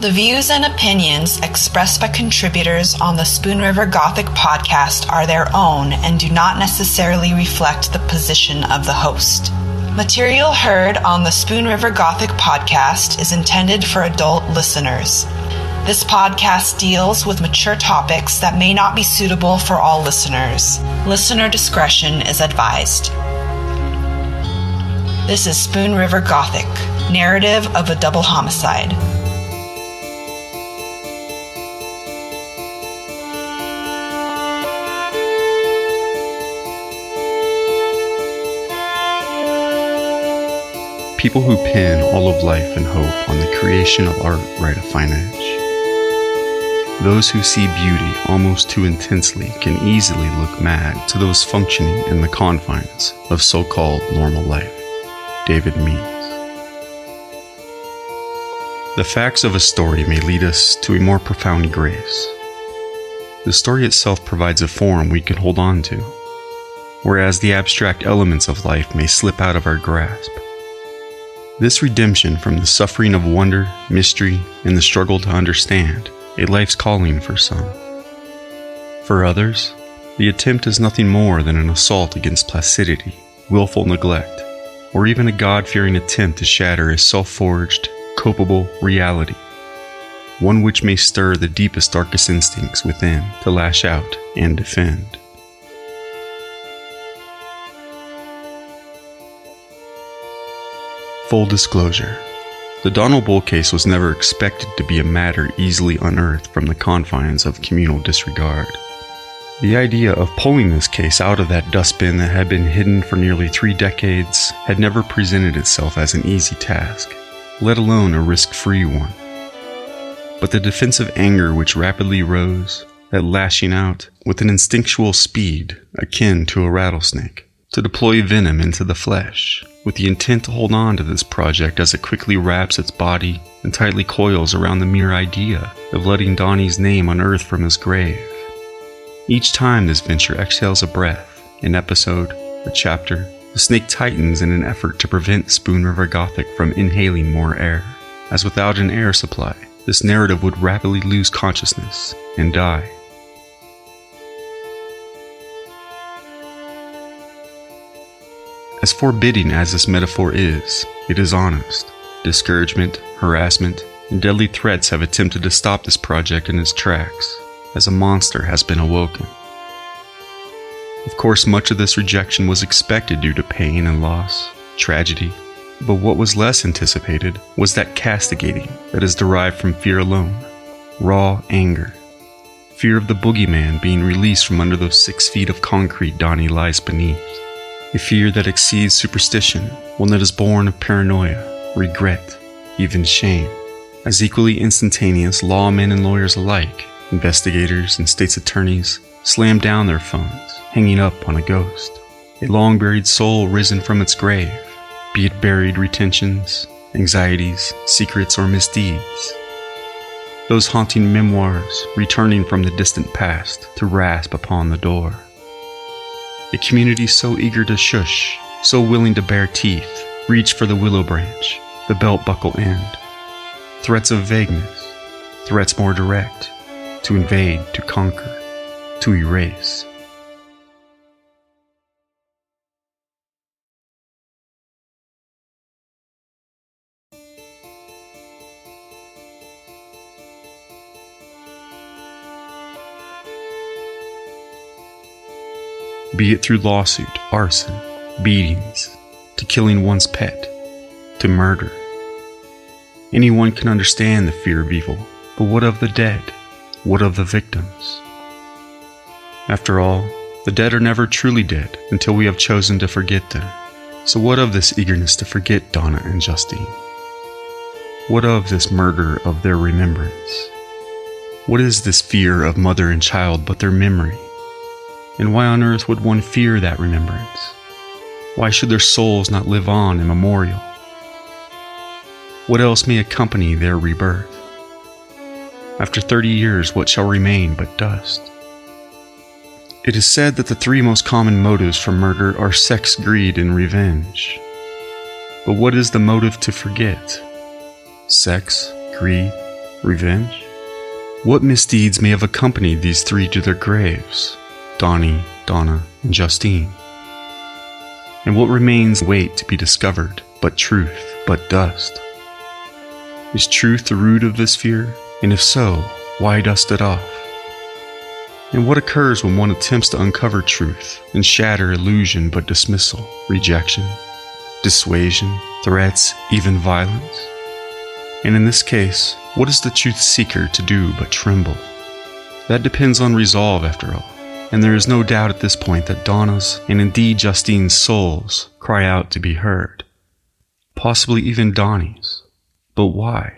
The views and opinions expressed by contributors on the Spoon River Gothic podcast are their own and do not necessarily reflect the position of the host. Material heard on the Spoon River Gothic podcast is intended for adult listeners. This podcast deals with mature topics that may not be suitable for all listeners. Listener discretion is advised. This is Spoon River Gothic, narrative of a double homicide. People who pin all of life and hope on the creation of art write a fine edge. Those who see beauty almost too intensely can easily look mad to those functioning in the confines of so called normal life. David Means. The facts of a story may lead us to a more profound grace. The story itself provides a form we can hold on to, whereas the abstract elements of life may slip out of our grasp. This redemption from the suffering of wonder, mystery, and the struggle to understand, a life's calling for some. For others, the attempt is nothing more than an assault against placidity, willful neglect, or even a God fearing attempt to shatter a self forged, culpable reality, one which may stir the deepest, darkest instincts within to lash out and defend. Full disclosure The Donald Bull case was never expected to be a matter easily unearthed from the confines of communal disregard. The idea of pulling this case out of that dustbin that had been hidden for nearly three decades had never presented itself as an easy task, let alone a risk free one. But the defensive anger which rapidly rose, that lashing out with an instinctual speed akin to a rattlesnake, to deploy venom into the flesh, with the intent to hold on to this project as it quickly wraps its body and tightly coils around the mere idea of letting Donnie's name unearthed from his grave. Each time this venture exhales a breath, an episode, a chapter, the snake tightens in an effort to prevent Spoon River Gothic from inhaling more air, as without an air supply, this narrative would rapidly lose consciousness and die. As forbidding as this metaphor is, it is honest. Discouragement, harassment, and deadly threats have attempted to stop this project in its tracks, as a monster has been awoken. Of course, much of this rejection was expected due to pain and loss, tragedy, but what was less anticipated was that castigating that is derived from fear alone raw anger. Fear of the boogeyman being released from under those six feet of concrete Donnie lies beneath a fear that exceeds superstition, one that is born of paranoia, regret, even shame. As equally instantaneous, lawmen and lawyers alike, investigators and state's attorneys, slam down their phones, hanging up on a ghost, a long buried soul risen from its grave, be it buried retentions, anxieties, secrets, or misdeeds. Those haunting memoirs returning from the distant past to rasp upon the door. A community so eager to shush, so willing to bare teeth, reach for the willow branch, the belt buckle end. Threats of vagueness, threats more direct, to invade, to conquer, to erase. Be it through lawsuit, arson, beatings, to killing one's pet, to murder. Anyone can understand the fear of evil, but what of the dead? What of the victims? After all, the dead are never truly dead until we have chosen to forget them. So, what of this eagerness to forget Donna and Justine? What of this murder of their remembrance? What is this fear of mother and child but their memory? And why on earth would one fear that remembrance? Why should their souls not live on in memorial? What else may accompany their rebirth? After 30 years, what shall remain but dust? It is said that the three most common motives for murder are sex, greed, and revenge. But what is the motive to forget? Sex, greed, Revenge? What misdeeds may have accompanied these three to their graves? Donnie, Donna, and Justine. And what remains wait to be discovered but truth, but dust? Is truth the root of this fear? And if so, why dust it off? And what occurs when one attempts to uncover truth and shatter illusion but dismissal, rejection, dissuasion, threats, even violence? And in this case, what is the truth seeker to do but tremble? That depends on resolve, after all, and there is no doubt at this point that Donna's, and indeed Justine's souls, cry out to be heard. Possibly even Donnie's. But why?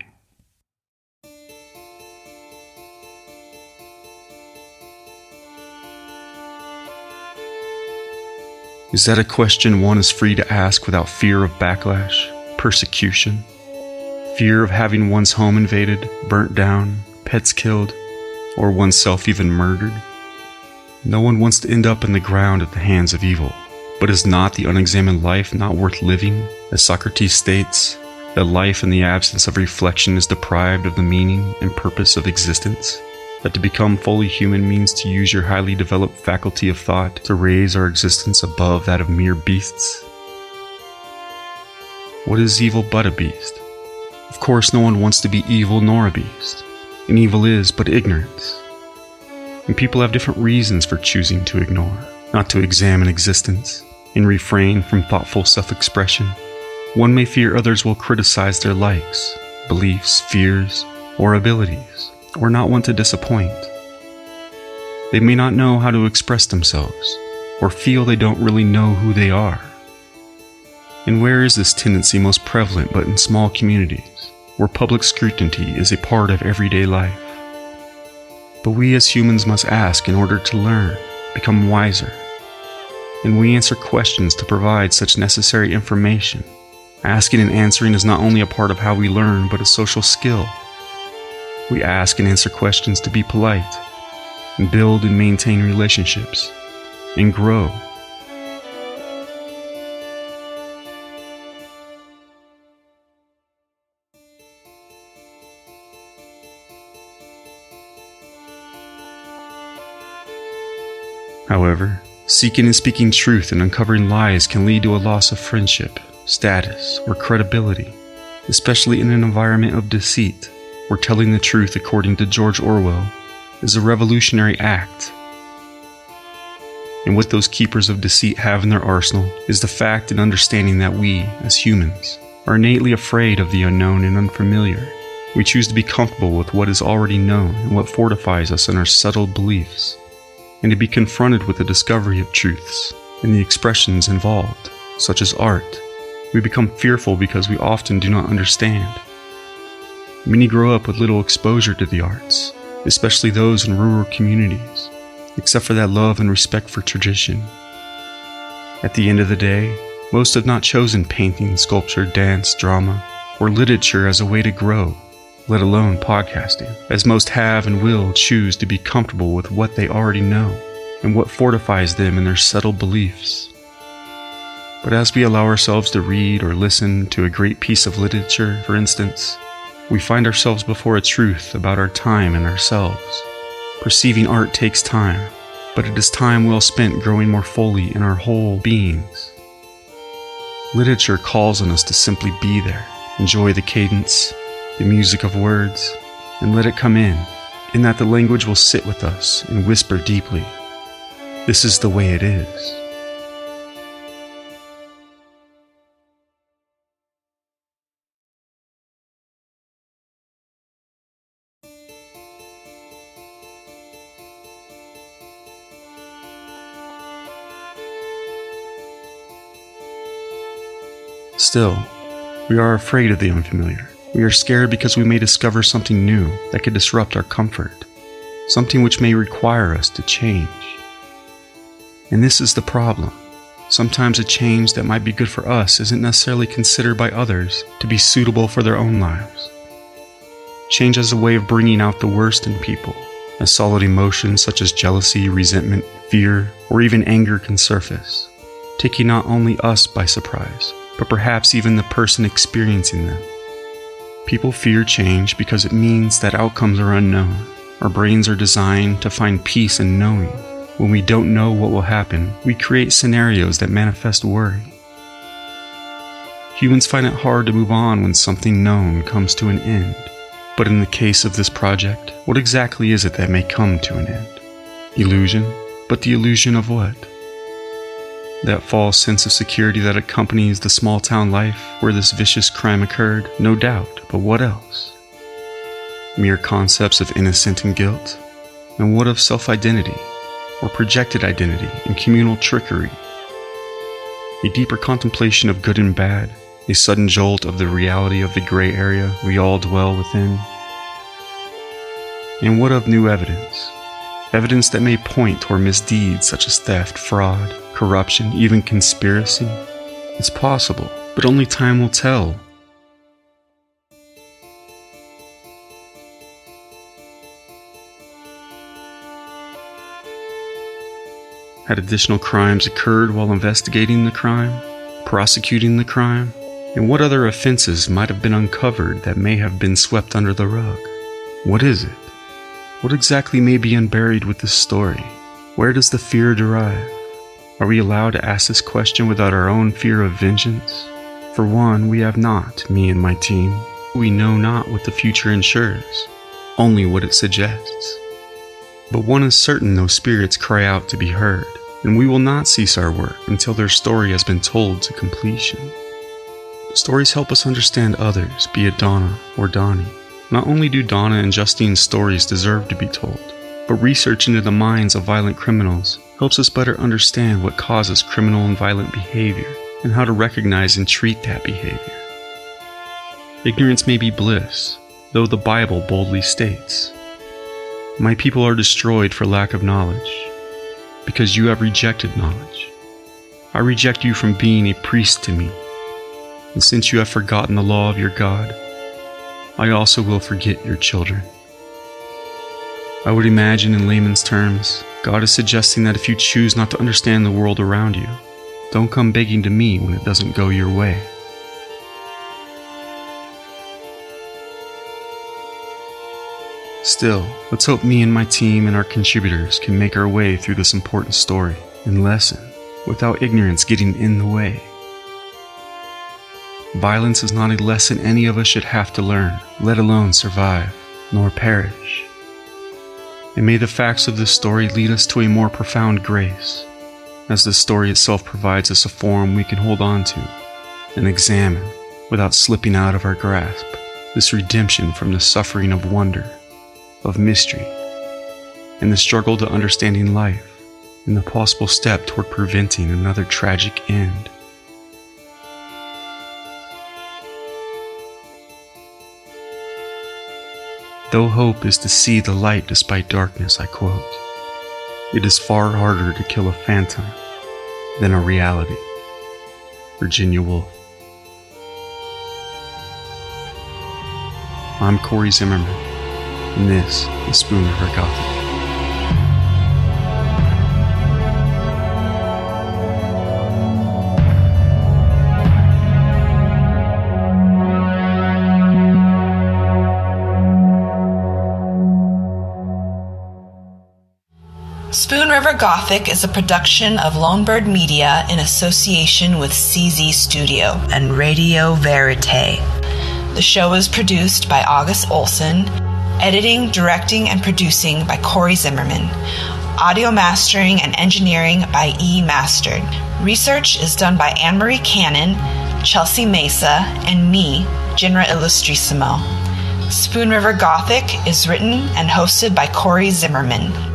Is that a question one is free to ask without fear of backlash, persecution, fear of having one's home invaded, burnt down, pets killed, or oneself even murdered? No one wants to end up in the ground at the hands of evil. But is not the unexamined life not worth living? As Socrates states, that life in the absence of reflection is deprived of the meaning and purpose of existence? that to become fully human means to use your highly developed faculty of thought to raise our existence above that of mere beasts? What is evil but a beast? Of course, no one wants to be evil nor a beast, and evil is but ignorance. And people have different reasons for choosing to ignore, not to examine existence, and refrain from thoughtful self expression. One may fear others will criticize their likes, beliefs, fears, or abilities or not want to disappoint. They may not know how to express themselves, or feel they don't really know who they are. And where is this tendency most prevalent but in small communities, where public scrutiny is a part of everyday life? But we as humans must ask in order to learn, become wiser. And we answer questions to provide such necessary information. Asking and answering is not only a part of how we learn, but a social skill we ask and answer questions to be polite, and build and maintain relationships, and grow. However, seeking and speaking truth and uncovering lies can lead to a loss of friendship, status, or credibility, especially in an environment of deceit where telling the truth, according to George Orwell, is a revolutionary act. And what those keepers of deceit have in their arsenal is the fact and understanding that we, as humans, are innately afraid of the unknown and unfamiliar. We choose to be comfortable with what is already known and what fortifies us in our settled beliefs, and to be confronted with the discovery of truths and the expressions involved, such as art. We become fearful because we often do not understand Many grow up with little exposure to the arts, especially those in rural communities, except for that love and respect for tradition. At the end of the day, most have not chosen painting, sculpture, dance, drama, or literature as a way to grow, let alone podcasting, as most have and will choose to be comfortable with what they already know and what fortifies them in their settled beliefs. But as we allow ourselves to read or listen to a great piece of literature, for instance, we find ourselves before a truth about our time and ourselves. Perceiving art takes time, but it is time well spent growing more fully in our whole beings. Literature calls on us to simply be there, enjoy the cadence, the music of words, and let it come in, in that the language will sit with us and whisper deeply. This is the way it is. Still, we are afraid of the unfamiliar. We are scared because we may discover something new that could disrupt our comfort, something which may require us to change. And this is the problem. Sometimes a change that might be good for us isn't necessarily considered by others to be suitable for their own lives. Change has a way of bringing out the worst in people, as solid emotions such as jealousy, resentment, fear, or even anger can surface, taking not only us by surprise, but perhaps even the person experiencing them. People fear change because it means that outcomes are unknown. Our brains are designed to find peace in knowing. When we don't know what will happen, we create scenarios that manifest worry. Humans find it hard to move on when something known comes to an end. But in the case of this project, what exactly is it that may come to an end? Illusion? But the illusion of what? That false sense of security that accompanies the small town life where this vicious crime occurred, no doubt, but what else? Mere concepts of innocent and guilt? And what of self identity, or projected identity and communal trickery? A deeper contemplation of good and bad, a sudden jolt of the reality of the gray area we all dwell within? And what of new evidence? Evidence that may point toward misdeeds such as theft, fraud, corruption, even conspiracy? It's possible, but only time will tell. Had additional crimes occurred while investigating the crime, prosecuting the crime? And what other offenses might have been uncovered that may have been swept under the rug? What is it? What exactly may be unburied with this story? Where does the fear derive? Are we allowed to ask this question without our own fear of vengeance? For one, we have not, me and my team. We know not what the future ensures, only what it suggests. But one is certain those spirits cry out to be heard, and we will not cease our work until their story has been told to completion. Stories help us understand others, be it Donna or Donnie. Not only do Donna and Justine's stories deserve to be told, but research into the minds of violent criminals helps us better understand what causes criminal and violent behavior and how to recognize and treat that behavior. Ignorance may be bliss, though the Bible boldly states, My people are destroyed for lack of knowledge, because you have rejected knowledge. I reject you from being a priest to me and since you have forgotten the law of your God, I also will forget your children. I would imagine, in layman's terms, God is suggesting that if you choose not to understand the world around you, don't come begging to me when it doesn't go your way. Still, let's hope me and my team and our contributors can make our way through this important story and lesson without ignorance getting in the way. Violence is not a lesson any of us should have to learn, let alone survive, nor perish. And may the facts of this story lead us to a more profound grace, as the story itself provides us a form we can hold on to and examine without slipping out of our grasp this redemption from the suffering of wonder, of mystery, and the struggle to understanding life, and the possible step toward preventing another tragic end. Though hope is to see the light despite darkness, I quote, it is far harder to kill a phantom than a reality. Virginia Woolf. I'm Corey Zimmerman, and this is Spoon River Gothic. River Gothic is a production of Lonebird Media in association with CZ Studio and Radio Verite. The show is produced by August Olson, editing, directing, and producing by Corey Zimmerman, audio mastering and engineering by E Mastered. Research is done by Anne Marie Cannon, Chelsea Mesa, and me, Jinra Illustrissimo. Spoon River Gothic is written and hosted by Corey Zimmerman.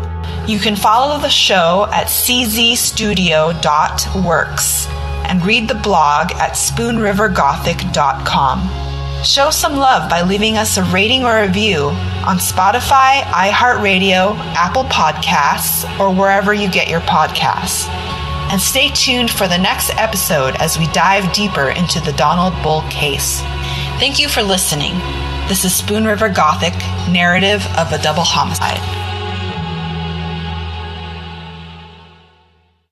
You can follow the show at czstudio.works and read the blog at spoonrivergothic.com. Show some love by leaving us a rating or a review on Spotify, iHeartRadio, Apple Podcasts, or wherever you get your podcasts. And stay tuned for the next episode as we dive deeper into the Donald Bull case. Thank you for listening. This is Spoon River Gothic, narrative of a double homicide.